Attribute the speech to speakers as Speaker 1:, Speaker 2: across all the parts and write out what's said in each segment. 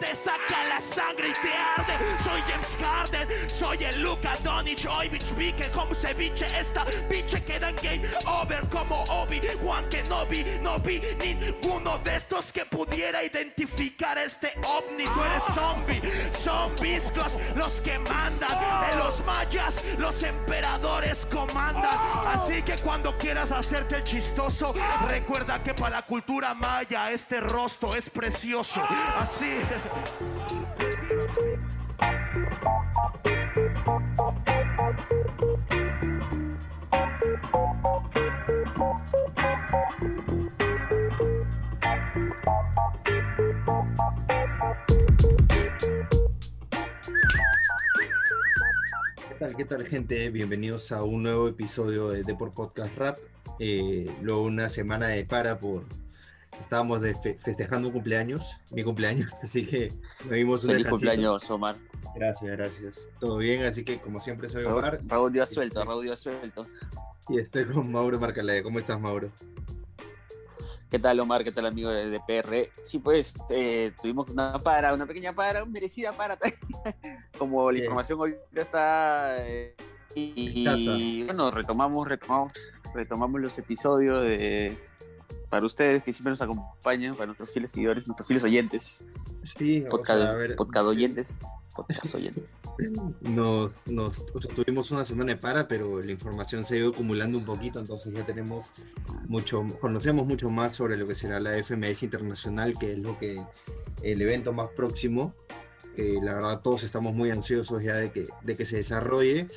Speaker 1: Te saca la sangre y te arde. Soy James Harden, soy el Luka Doncic, hoy bitch que como ceviche esta biche queda en game over como Obi Juan que no vi, no vi ninguno de estos que pudiera identificar este ovni. Tú eres zombie, son viscos los que mandan. En los mayas los emperadores comandan. Así que cuando quieras hacerte el chistoso, recuerda que para la cultura maya este rostro es precioso. Así.
Speaker 2: ¿Qué tal, qué tal, gente? Bienvenidos a un nuevo episodio de Deport Podcast Rap. Eh, luego una semana de para por... Estábamos fe- festejando un cumpleaños, mi cumpleaños, así que nos dimos un
Speaker 3: Feliz cumpleaños, Omar.
Speaker 2: Gracias, gracias. Todo bien, así que como siempre soy Omar
Speaker 3: Raúl, dio suelto, Raúl dio suelto.
Speaker 2: y estoy con Mauro Marcalade. ¿Cómo estás, Mauro?
Speaker 3: ¿Qué tal, Omar? ¿Qué tal, amigo de, de PR? Sí, pues eh, tuvimos una para, una pequeña para, merecida para. Como la información hoy ya está. eh, y, y, bueno, retomamos, retomamos, retomamos los episodios de. Para ustedes que siempre nos acompañan, para nuestros fieles seguidores, nuestros fieles oyentes,
Speaker 2: Sí, o
Speaker 3: podcast,
Speaker 2: sea, a ver,
Speaker 3: podcast oyentes, podcast oyentes.
Speaker 2: nos, nos o sea, tuvimos una semana de para, pero la información se ha ido acumulando un poquito, entonces ya tenemos mucho, conocemos mucho más sobre lo que será la FMS Internacional, que es lo que el evento más próximo. que la verdad todos estamos muy ansiosos ya de que, de que se desarrolle.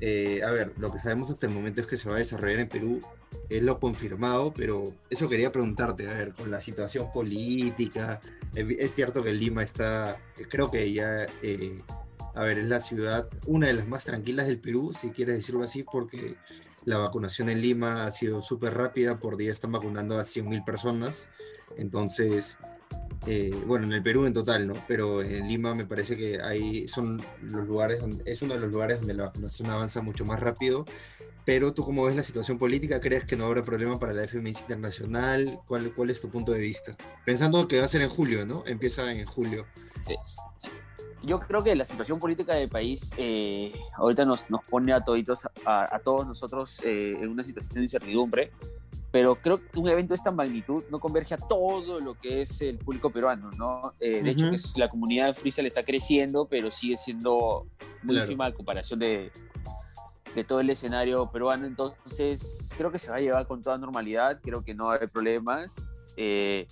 Speaker 2: Eh, a ver, lo que sabemos hasta el momento es que se va a desarrollar en Perú, es lo confirmado, pero eso quería preguntarte, a ver, con la situación política, eh, es cierto que Lima está, creo que ya, eh, a ver, es la ciudad, una de las más tranquilas del Perú, si quieres decirlo así, porque la vacunación en Lima ha sido súper rápida, por día están vacunando a 100.000 personas, entonces, eh, bueno, en el Perú en total, ¿no? Pero en Lima me parece que ahí son los lugares, donde, es uno de los lugares donde la vacunación avanza mucho más rápido. Pero tú, ¿cómo ves la situación política? ¿Crees que no habrá problema para la FMS Internacional? ¿Cuál, ¿Cuál es tu punto de vista? Pensando que va a ser en julio, ¿no? Empieza en julio.
Speaker 3: Yo creo que la situación política del país eh, ahorita nos, nos pone a toditos, a, a todos nosotros eh, en una situación de incertidumbre, pero creo que un evento de esta magnitud no converge a todo lo que es el público peruano, ¿no? Eh, de hecho,
Speaker 2: Ujú.
Speaker 3: que es- la comunidad freestyle está creciendo, pero sigue siendo muy
Speaker 2: Claro.
Speaker 3: a comparación de, de todo el escenario peruano, entonces creo que se va a llevar con toda normalidad, creo que no haber problemas. Eh,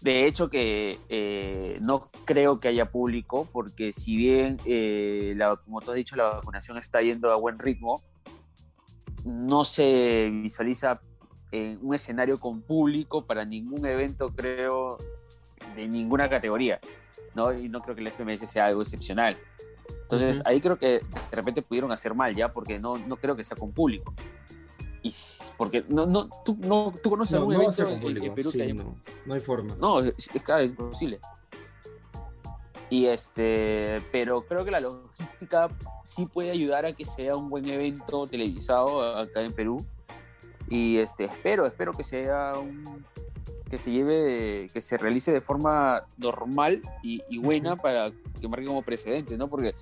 Speaker 3: de hecho, que eh, no creo que haya público, porque si bien, eh, la- como tú has dicho, la vacunación está yendo a buen ritmo, no se visualiza en un escenario con público para ningún evento, creo, de ninguna categoría, ¿no? Y no creo que el FMS sea algo excepcional. Entonces,
Speaker 2: Ujú.
Speaker 3: ahí creo que de repente pudieron hacer mal ya, porque no, no creo que sea con público. Y porque no, no, tú, no, tú conoces
Speaker 2: No,
Speaker 3: algún
Speaker 2: no
Speaker 3: evento en-. Perú
Speaker 2: sí,
Speaker 3: que haya
Speaker 2: no, no hay forma.
Speaker 3: no, es, es imposible. Y este, pero creo que la logística sí puede ayudar a que sea un buen evento televisado acá en Perú. Y este, espero, espero que sea un que se lleve, que se realice de forma normal y, y buena para que marque como precedente, ¿no? Porque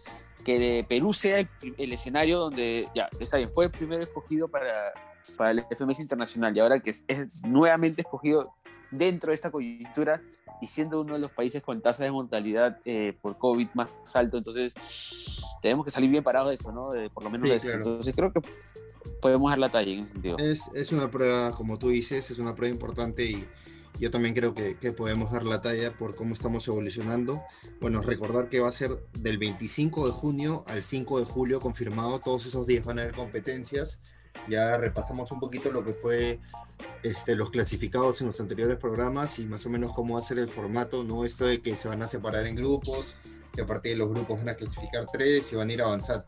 Speaker 3: que Perú sea el, el escenario donde, ya, está bien, fue primero escogido para, para el FMS Internacional y ahora que es, es nuevamente escogido dentro de esta coyuntura y siendo uno de los países con tasa de mortalidad eh, por COVID más alto, entonces tenemos que salir bien parados de eso, ¿no? De, por lo menos
Speaker 2: Sí,
Speaker 3: de eso.
Speaker 2: claro.
Speaker 3: Entonces creo que podemos dar la talla en ese sentido.
Speaker 2: Es, es una prueba, como tú dices, es una prueba importante y yo también creo que, podemos dar la talla por cómo estamos evolucionando. Bueno, recordar que va a ser del 25 de junio al 5 de julio confirmado, todos esos días van a haber competencias. Ya repasamos un poquito lo que fue este, los clasificados en los anteriores programas y más o menos cómo va a ser el formato, ¿no? Esto de que se van a separar en grupos, que a partir de los grupos van a clasificar tres y van a ir avanzando.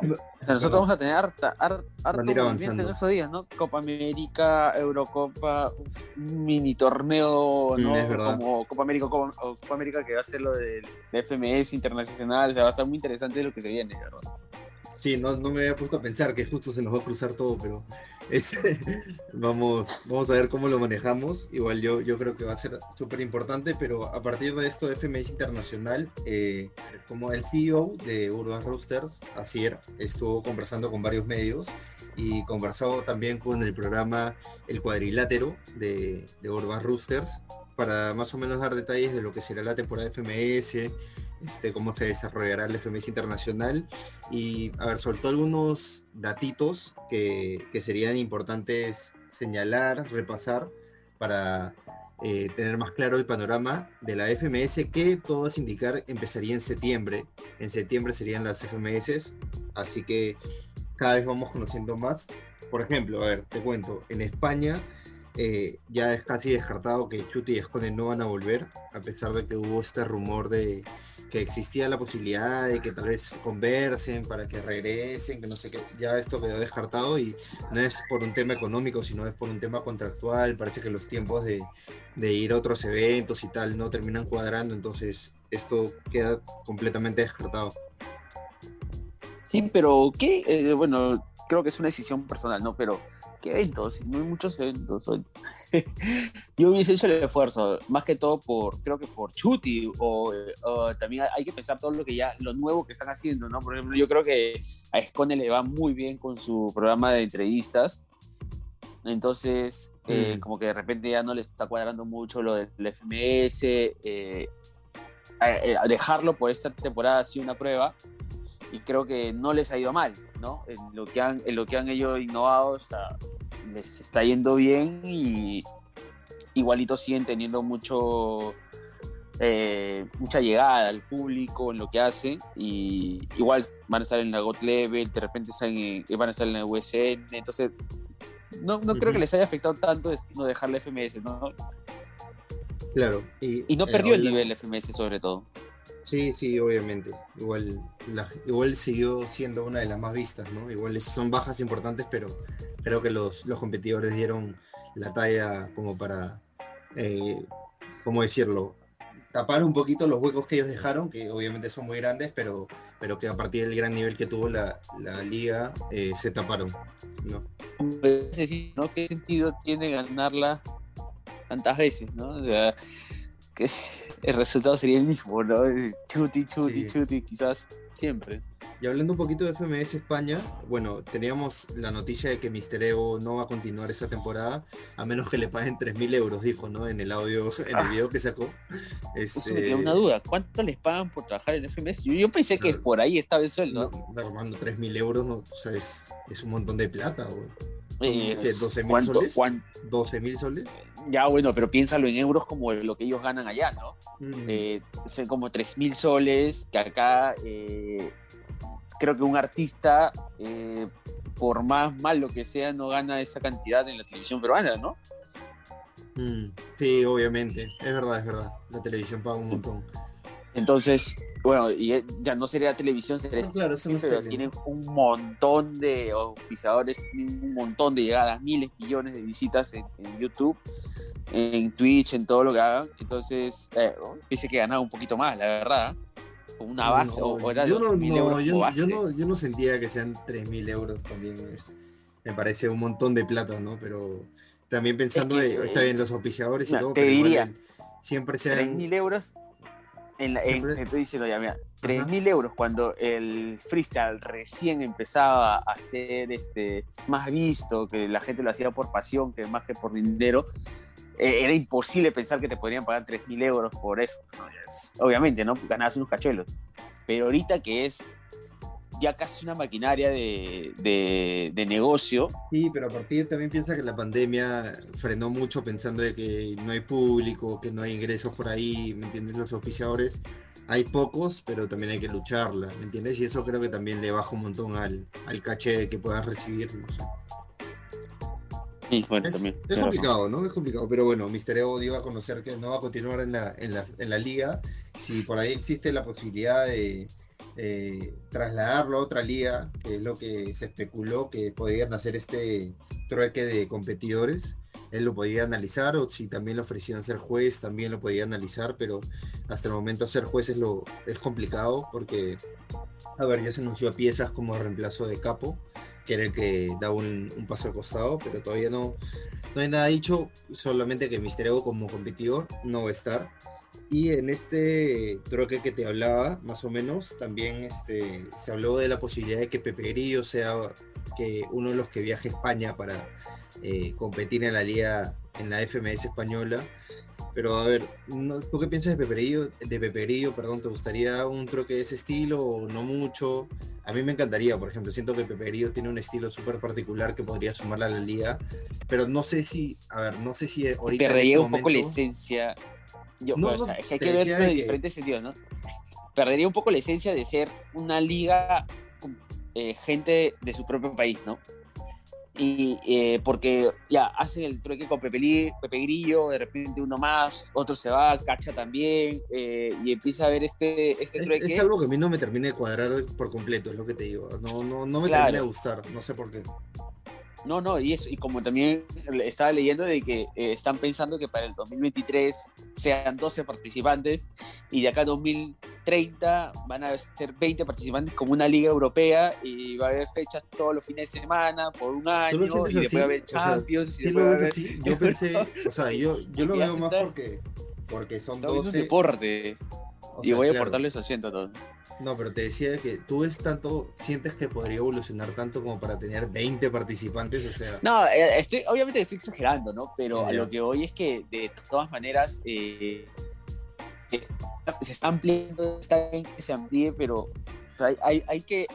Speaker 3: O sea, nosotros vamos a tener harta, har- harto
Speaker 2: Van a ir
Speaker 3: movimiento
Speaker 2: avanzando.
Speaker 3: en esos días, ¿no? Copa América, Eurocopa, un mini torneo, ¿no?
Speaker 2: es verdad.
Speaker 3: Como Copa América, Copa, o Copa América que va a ser lo del FMS internacional, o sea, va a estar muy interesante lo que se viene, ¿verdad?
Speaker 2: Sí, no, no me había puesto a pensar que justo se nos va a cruzar todo, pero este, vamos, vamos a ver cómo lo manejamos. Igual yo, yo creo que va a ser súper importante, pero a partir de esto, FMS Internacional, eh, como el CEO de Urban Rooster, Asier, estuvo conversando con varios medios y conversó también con el programa El Cuadrilátero de, de Urban Roosters para más o menos dar detalles de lo que será la temporada de FMS, este, cómo se desarrollará el FMS internacional y, a ver, soltó algunos datitos que, que serían importantes señalar, repasar para eh, tener más claro el panorama de la FMS que todo es indicar empezaría en septiembre. En septiembre serían las FMS, así que cada vez vamos conociendo más. Por ejemplo, a ver, te cuento, en España eh, ya es casi descartado que Chuti y Escone no van a volver, a pesar de que hubo este rumor de que existía la posibilidad de que tal vez conversen para que regresen, que no sé qué, ya esto quedó descartado y no es por un tema económico, sino es por un tema contractual, parece que los tiempos de, de ir a otros eventos y tal no terminan cuadrando, entonces esto queda completamente descartado.
Speaker 3: Sí, pero ¿qué? Eh, bueno, creo que es una decisión personal, ¿no? Pero ¿qué eventos? No hay muchos eventos. Yo hubiese hecho el esfuerzo, más que todo por, creo que por Chuti, o, o, también hay que pensar todo lo que ya, lo nuevo que están haciendo, ¿no? Por ejemplo, yo creo que a Escone le va muy bien con su programa de entrevistas. Entonces, eh,
Speaker 2: Mm.
Speaker 3: como que de repente ya no le está cuadrando mucho lo del FMS. eh, a- eh, a dejarlo por esta temporada ha sido una prueba y creo que no les ha ido mal, ¿no? En lo que han, en lo que han ellos innovado, o sea, les está yendo bien y igualito siguen teniendo mucho eh, mucha llegada al público en lo que hacen y igual van a estar en la GOT Level, de repente están en- van a estar en la USN, entonces no, no creo que les haya afectado tanto no dejar la FMS, ¿no?
Speaker 2: Claro.
Speaker 3: Y no
Speaker 2: eh,
Speaker 3: perdió el nivel FMS sobre todo.
Speaker 2: Sí, sí, obviamente. Igual, igual siguió siendo una de las más vistas, ¿no? Igual son bajas importantes, pero creo que los, los competidores dieron la talla como para, eh, ¿cómo decirlo? Tapar un poquito los huecos que ellos dejaron, que obviamente son muy grandes, pero, pero que a partir del gran nivel que tuvo la, la liga, eh, se taparon, ¿no?
Speaker 3: Es decir, ¿no? ¿Qué sentido tiene ganarla tantas veces, no? O sea, que el resultado sería el mismo, ¿no? Chuti, chuti,
Speaker 2: Sí.
Speaker 3: chuti, quizás siempre.
Speaker 2: Y hablando un poquito de FMS España, bueno, teníamos la noticia de que Mister Ego no va a continuar esta temporada, a menos que le paguen 3.000 euros, dijo, ¿no? En el audio, en el
Speaker 3: Ah.
Speaker 2: video que sacó.
Speaker 3: Eso me
Speaker 2: Este,
Speaker 3: una duda. ¿Cuánto les pagan por trabajar en FMS? Yo, yo pensé que por ahí estaba el sueldo.
Speaker 2: No, Armando, 3.000 euros, no, o sea, es, es un montón de plata, güey.
Speaker 3: Eh,
Speaker 2: ¿Qué, 12.000
Speaker 3: ¿cuánto-
Speaker 2: soles?
Speaker 3: cuán-
Speaker 2: 12.000 soles.
Speaker 3: Ya, bueno, pero piénsalo en euros como lo que ellos ganan allá, ¿no?
Speaker 2: Mm,
Speaker 3: Eh, son como 3.000 soles, que acá eh, creo que un artista, eh, por más malo que sea, no gana esa cantidad en la televisión peruana, ¿no?
Speaker 2: mm, sí, obviamente, es verdad, es verdad. La televisión paga un montón.
Speaker 3: Entonces, bueno, y eh, ya no sería televisión, sería
Speaker 2: No, claro, es
Speaker 3: pero tienen un montón de auspiciadores, tienen un montón de llegadas, miles, millones de visitas en, en YouTube, en Twitch, en todo lo que hagan. Entonces, eh, dice que ganaba un poquito más, la verdad. Con una base,
Speaker 2: No,
Speaker 3: o, era
Speaker 2: yo, no,
Speaker 3: 2.000
Speaker 2: no,
Speaker 3: euros
Speaker 2: yo,
Speaker 3: base.
Speaker 2: yo no, yo no sentía que sean 3.000 euros también. es- me parece un montón de plata, ¿no? Pero también pensando,
Speaker 3: que,
Speaker 2: de- está bien los auspiciadores y todo,
Speaker 3: te
Speaker 2: pero igual
Speaker 3: diría,
Speaker 2: el- siempre sean...
Speaker 3: 3.000 euros. En la, en- te estoy diciendo ya, mira, 3.000 euros cuando el freestyle recién empezaba a ser este, más visto, que la gente lo hacía por pasión, que más que por dinero, eh, era imposible pensar que te podrían pagar 3.000 euros por eso. obviamente, ¿no? Ganabas unos cachuelos. Pero ahorita que es ya casi una maquinaria de, de- de negocio,
Speaker 2: Sí, pero a partir también piensa que la pandemia frenó mucho pensando de que no hay público, que no hay ingresos por ahí, ¿me entiendes? Los auspiciadores, hay pocos, pero también hay que lucharla, ¿me entiendes? Y eso creo que también le baja un montón al, al caché que puedas recibir. no sé.
Speaker 3: sí, bueno,
Speaker 2: Es,
Speaker 3: también.
Speaker 2: es complicado, ¿no? Es complicado, pero bueno, Mister Ego dio a conocer que no va a continuar en la, en la, en la liga. Si por ahí existe la posibilidad de eh, trasladarlo a otra liga, que es lo que se especuló que podrían hacer este trueque de competidores, él lo podía analizar o si también le ofrecían ser juez, también lo podía analizar, pero hasta el momento ser juez es, lo, es complicado porque, a ver, ya se anunció a piezas como reemplazo de Capo, que era el que da un, un paso al costado, pero todavía no, no hay nada dicho, solamente que Misterio como competidor no va a estar. Y en este troque que te hablaba, más o menos, también este, se habló de la posibilidad de que Pepe Grillo sea que uno de los que viaje a España para eh, competir en la liga, en la FMS española. Pero a ver, ¿tú qué piensas de Pepe De Pepe perdón, ¿te gustaría un troque de ese estilo o no mucho? A mí me encantaría, por ejemplo, siento que Pepe tiene un estilo súper particular que podría sumarle a la liga, pero no sé si, a ver, no sé si
Speaker 3: ahorita... Perdería este un poco la esencia yo, no, o sea, es que hay que verlo en diferentes sentidos, ¿no? Perdería un poco la esencia de ser una liga con eh, gente de su propio país, ¿no? Y eh, porque ya hacen el trueque con Pepe, Pepe, Grillo, de repente uno más, otro se va, cacha también, eh, y empieza a ver este, este trueque.
Speaker 2: Es, algo que a mí no me termina de cuadrar por completo, es lo que te digo. No, no, no me termina de gustar, no sé por qué.
Speaker 3: No, no, y, eso, y como también estaba leyendo de que eh, están pensando que para el 2023 sean 12 participantes y de acá a 2030 van a ser 20 participantes como una liga europea y va a haber fechas todos los fines de semana por un año y después va a haber Champions. y
Speaker 2: Yo pensé, o sea, yo, yo lo veo más porque, porque son 12. Un
Speaker 3: deporte. y voy a aportarles asiento a todos.
Speaker 2: No, pero te decía que tú es tanto, sientes que podría evolucionar tanto como para tener 20 participantes, o sea.
Speaker 3: No, eh, estoy, obviamente estoy exagerando, ¿no? Pero a lo que hoy es que de todas maneras eh, se está ampliando, está bien que se amplíe, pero hay, hay, que.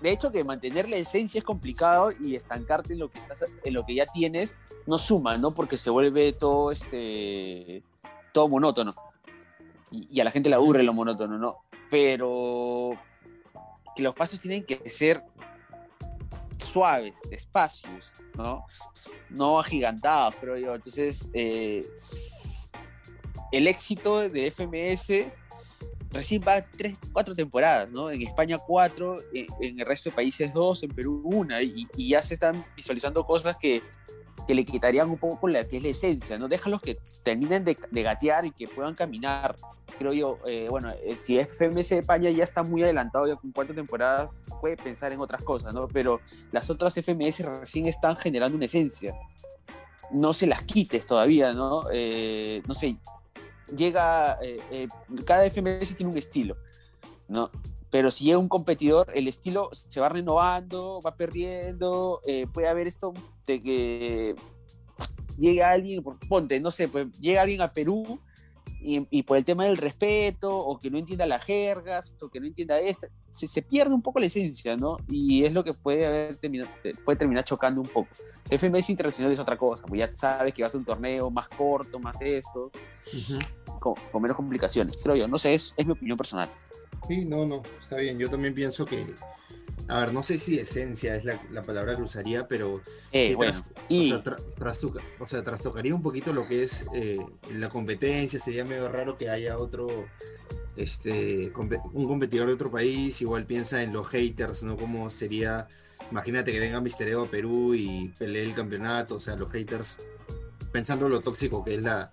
Speaker 3: De hecho, que mantener la esencia es complicado y estancarte en lo que estás, en lo que ya tienes no suma, ¿no? Porque se vuelve todo este todo monótono y, a la gente le aburre lo monótono, ¿no? Pero que los pasos tienen que ser suaves, despacios, ¿no? No agigantados, creo yo. Entonces, eh, el éxito de FMS recién va tres, cuatro temporadas, ¿no? En España cuatro, en, el resto de países dos, en Perú una, y, ya se están visualizando cosas que que le quitarían un poco la que es la esencia, ¿no? Déjalos que terminen de, gatear y que puedan caminar. Creo yo, eh, bueno, eh, si FMS de España ya está muy adelantado, ya con cuatro temporadas, puede pensar en otras cosas, ¿no? Pero las otras FMS recién están generando una esencia. No se las quites todavía, ¿no? Eh, no sé, llega, cada FMS tiene un estilo, ¿no? Pero si llega un competidor, el estilo se va renovando, va perdiendo, eh, puede haber esto de que llega alguien, ponte, no sé, pues llega alguien a Perú y, por el tema del respeto, o que no entienda las jergas, o que no entienda esto, se, se, pierde un poco la esencia, ¿no? Y es lo que puede, haber terminado, puede terminar chocando un poco. FMS Internacional es otra cosa, pues ya sabes que va a ser un torneo más corto, más esto, con, menos complicaciones, creo yo, no sé, es, es mi opinión personal.
Speaker 2: Sí, no, no, está bien. Yo también pienso que, a ver, no sé si esencia es la, palabra que usaría, pero
Speaker 3: eh, bueno, y...
Speaker 2: o, sea, trastocaría un poquito lo que es eh, la competencia. Sería medio raro que haya otro, este, un competidor de otro país. Igual piensa en los haters, ¿no? Como sería, imagínate que venga Mister Ego a Perú y pelee el campeonato. O sea, los haters, pensando lo tóxico que es la,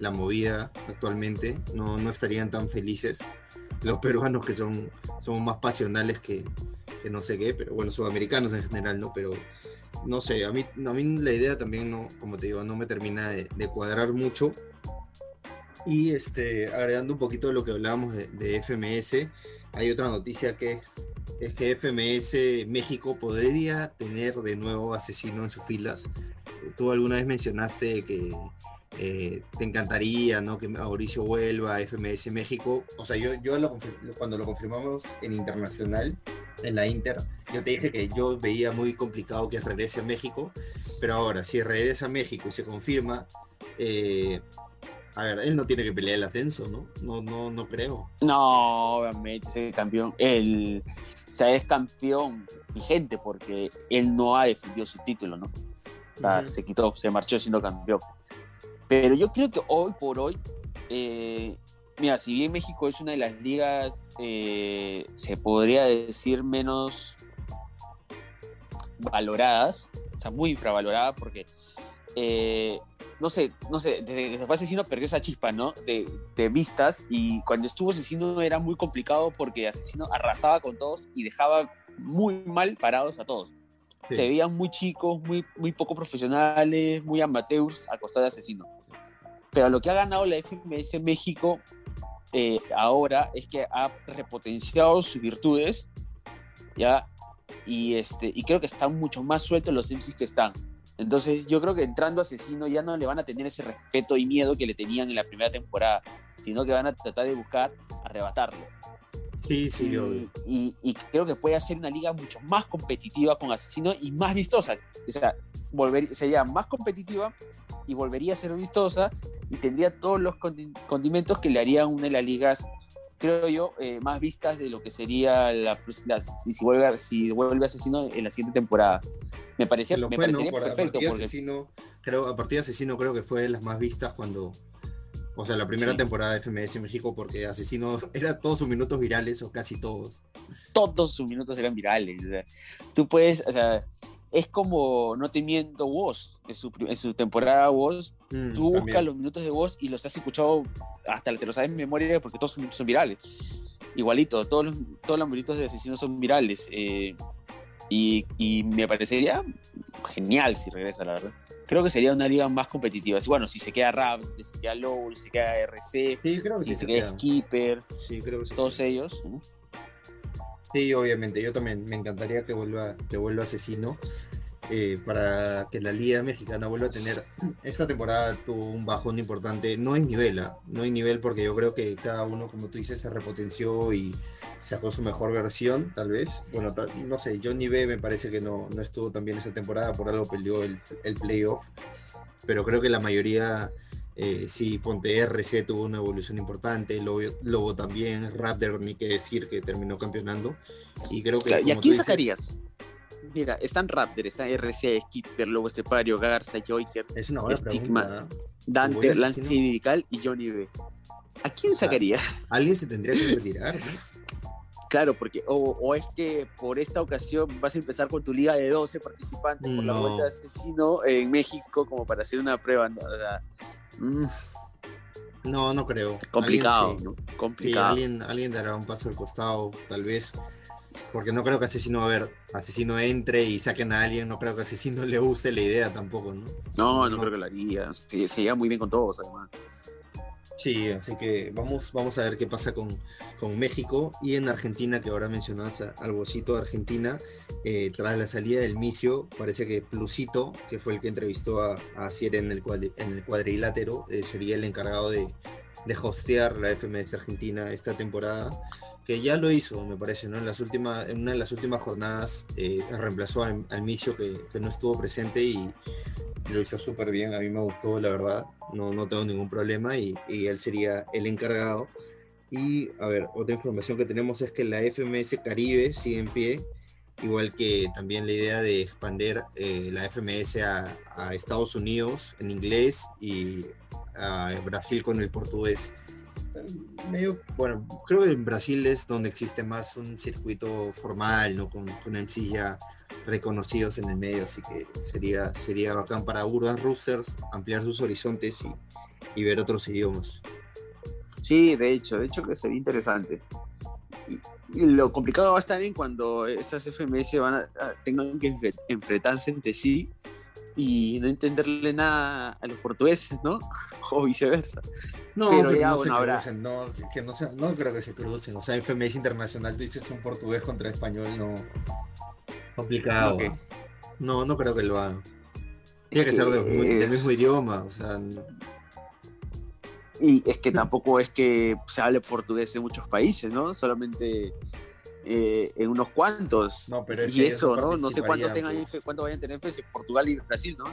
Speaker 2: la movida actualmente, no, no estarían tan felices los peruanos que son, son más pasionales que, no sé qué, pero bueno, sudamericanos en general, ¿no? Pero no sé, a mí, a mí la idea también, no, como te digo, no me termina de, cuadrar mucho. Y este, agregando un poquito de lo que hablábamos de, FMS, hay otra noticia que es, es, que FMS México podría tener de nuevo asesino en sus filas. Tú alguna vez mencionaste que eh, te encantaría ¿no? que Mauricio vuelva a FMS México. O sea, yo, yo cuando lo confirmamos en internacional, en la Inter, yo te dije que yo veía muy complicado que regrese a México, pero ahora, si regresa a México y se confirma, eh, a ver, él no tiene que pelear el ascenso, ¿no? No, no, no creo.
Speaker 3: No, obviamente, es campeón. Él, o sea, es campeón vigente porque él no ha defendido su título, ¿no? O sea, se quitó, se marchó siendo campeón. Pero yo creo que hoy por hoy, eh, mira, si bien México es una de las ligas, eh, se podría decir menos valoradas, sea, muy infravalorada porque, eh, no sé, no sé, desde se fue Asesino perdió esa chispa, ¿no? De, de vistas y cuando estuvo Asesino era muy complicado porque Asesino arrasaba con todos y dejaba muy mal parados a todos.
Speaker 2: Sí.
Speaker 3: Se veían muy chicos, muy, muy poco profesionales, muy amateurs a costa de Asesino. Pero lo que ha ganado la FMS México eh, ahora es que ha repotenciado sus virtudes, ¿ya? Y, este, y creo que están mucho más sueltos los MCs que están. Entonces yo creo que entrando Asesino ya no le van a tener ese respeto y miedo que le tenían en la primera temporada, sino que van a tratar de buscar arrebatarlo.
Speaker 2: Sí, sí,
Speaker 3: y, y- y creo que puede hacer una liga mucho más competitiva con Asesino y más vistosa. O sea, volver, sería más competitiva y volvería a ser vistosa y tendría todos los condi- condimentos que le harían una de las ligas, creo yo, eh, más vistas de lo que sería la, la- si, si vuelve, si vuelve Asesino en la siguiente temporada. Me, parecía, me
Speaker 2: fue, ¿no?
Speaker 3: parecería
Speaker 2: Por-
Speaker 3: perfecto porque
Speaker 2: Asesino, creo, a partir de Asesino creo que fue de las más vistas cuando, o sea, la primera
Speaker 3: Sí.
Speaker 2: temporada de FMS México, porque Asesino era todos sus minutos virales, o casi todos.
Speaker 3: todos sus minutos eran virales. o sea, tú puedes, o sea, es como, no te miento, vos, en su, en su temporada vos,
Speaker 2: Mm,
Speaker 3: tú buscas los minutos de voz y los has escuchado hasta te los sabes en memoria porque todos son, son virales. Igualito, todos los, todos los minutos de asesinos son virales. eh, y, y me parecería genial si regresa, la verdad. Creo que sería una liga más competitiva. Bueno, si se queda Rap, si se queda Low, si se queda RC,
Speaker 2: Sí, creo que
Speaker 3: si
Speaker 2: sí
Speaker 3: se
Speaker 2: se
Speaker 3: queda
Speaker 2: queda.
Speaker 3: Skipper,
Speaker 2: Sí, creo que sí.
Speaker 3: todos ellos. ¿no?
Speaker 2: Sí, obviamente, yo también me encantaría que vuelva, que vuelva Asesino eh, para que la Liga Mexicana vuelva a tener. Esta temporada tuvo un bajón importante, no en nivel, ¿ah? no en nivel porque yo creo que cada uno, como tú dices, se repotenció y sacó su mejor versión, tal vez. Bueno, no sé, Johnny B me parece que no, no estuvo tan bien esa temporada, por algo peleó el, el playoff, pero creo que la mayoría. Eh, sí, Ponte RC tuvo una evolución importante, Lobo, Lobo también, Raptor, ni qué decir que terminó campeonando. Y creo que.
Speaker 3: ¿Y a quién
Speaker 2: dices,
Speaker 3: sacarías? Mira, están Raptor, está RC, Skipper, Lobo Estepario, Garza, Joker,
Speaker 2: Es una buena
Speaker 3: Stigma.
Speaker 2: ¿eh?
Speaker 3: Dante, Lance. Sindical y Johnny B. ¿A quién sacaría?
Speaker 2: Alguien se tendría que retirar, ¿no?
Speaker 3: Claro, porque o, o es que por esta ocasión vas a empezar con tu liga de 12 participantes por la vuelta de asesino en México como para hacer una prueba. ¿no? Mm,
Speaker 2: No, no creo.
Speaker 3: complicado,
Speaker 2: Alguien,
Speaker 3: ¿no?
Speaker 2: sí. Sí,
Speaker 3: Complicado.
Speaker 2: alguien, alguien dará un paso al costado, tal vez. Porque no creo que Asesino, a ver, Asesino entre y saquen a alguien. No creo que Asesino le guste la idea tampoco, ¿no?
Speaker 3: No, no creo que lo haría. Se, se lleva muy bien con todos, además.
Speaker 2: Sí, así que vamos, vamos a ver qué pasa con, con México y en Argentina, que ahora mencionabas al bocito de Argentina, eh, tras la salida del Micio, parece que Plusito, que fue el que entrevistó a, a en el, en el cuadrilátero, eh, sería el encargado de, de hostear la FMS Argentina esta temporada, que ya lo hizo, me parece, ¿no? En, las últimas, en una de las últimas jornadas eh, reemplazó al, al Micio, que, no estuvo presente y lo hizo súper bien, a mí me gustó, la verdad, no, no tengo ningún problema y, y él sería el encargado. Y a ver, otra información que tenemos es que la FMS Caribe sigue en pie, igual que también la idea de expandir eh, la FMS a, a Estados Unidos en inglés y a Brasil con el portugués. Medio, bueno, creo que en Brasil es donde existe más un circuito formal, ¿no? Con, con MCs ya reconocidos en el medio, así que sería, sería bacán para Urban Roosters ampliar sus horizontes y, y ver otros idiomas.
Speaker 3: Sí, de hecho, de hecho que sería interesante. Y, y lo complicado va a estar en cuando esas FMS van a, a- tengan que enfre- enfrentarse entre sí y no entenderle nada a los portugueses, ¿no? O viceversa.
Speaker 2: No,
Speaker 3: Pero
Speaker 2: pero
Speaker 3: ya,
Speaker 2: no
Speaker 3: bueno,
Speaker 2: se
Speaker 3: habrá-
Speaker 2: no, que no, se- no creo que se crucen. O sea, en FMS internacional tú dices un portugués contra español, no. Complicado. No, no creo que lo hagan. Tiene que ser de- del mismo idioma, o sea,
Speaker 3: Y es que tampoco es que se hable portugués en muchos países, ¿no? Solamente eh, en unos cuantos.
Speaker 2: No, pero
Speaker 3: y eso,
Speaker 2: no
Speaker 3: ¿no? Sé cuántos tengan,
Speaker 2: pues.
Speaker 3: cuántos vayan a tener FMS, Portugal y Brasil, ¿no?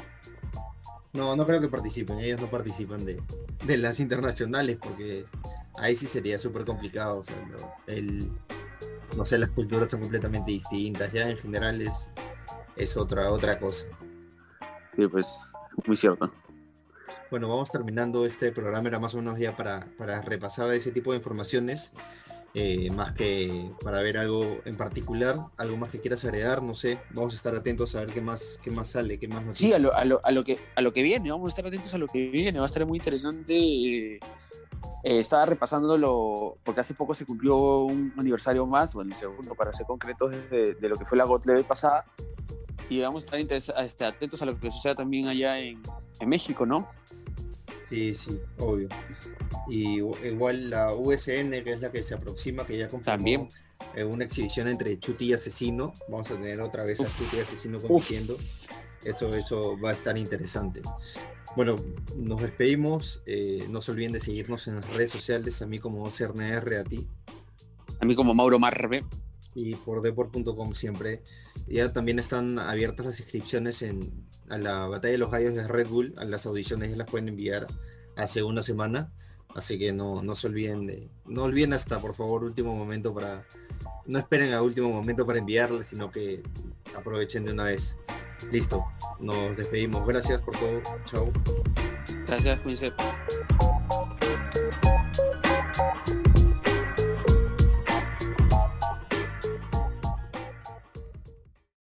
Speaker 2: no, no creo que participen. Ellos no participan de, de las internacionales porque ahí sí sería súper complicado. O sea, no, el, no sé, las culturas son completamente distintas. Ya en general es, es otra, otra cosa.
Speaker 3: Sí, pues, muy cierto.
Speaker 2: Bueno, vamos terminando este programa, era más o menos ya para, para repasar ese tipo de informaciones. Eh, más que para ver algo en particular, algo más que quieras agregar, no sé, vamos a estar atentos a ver qué más, qué más sale, qué más
Speaker 3: noticias. Sí, a lo, a, lo, a lo, que, a lo que viene, vamos a estar atentos a lo que viene, va a estar muy interesante. Eh, estaba repasándolo, porque hace poco se cumplió un aniversario más, bueno, el segundo para ser concretos, de, de lo que fue la GOT pasada, y vamos a estar este, atentos a lo que suceda también allá en, en México, ¿no?
Speaker 2: Sí, sí, obvio. Y igual la USN, que es la que se aproxima, que ya confirmó También. Eh, una exhibición entre Chuti y Asesino. Vamos a tener otra vez a Chuti y Asesino compitiendo. Eso, eso va a estar interesante. Bueno, nos despedimos. Eh, no se olviden de seguirnos en las redes sociales. A mí como CRNR, a ti.
Speaker 3: A mí como Mauro Marbe.
Speaker 2: Y por deport.com siempre. Ya también están abiertas las inscripciones en, a la batalla de los gallos de Red Bull. A las audiciones las pueden enviar hace una semana. Así que no, no se olviden de. No olviden hasta, por favor, último momento para. No esperen a último momento para enviarles, sino que aprovechen de una vez. Listo, nos despedimos. Gracias por todo. Chao.
Speaker 3: Gracias, José.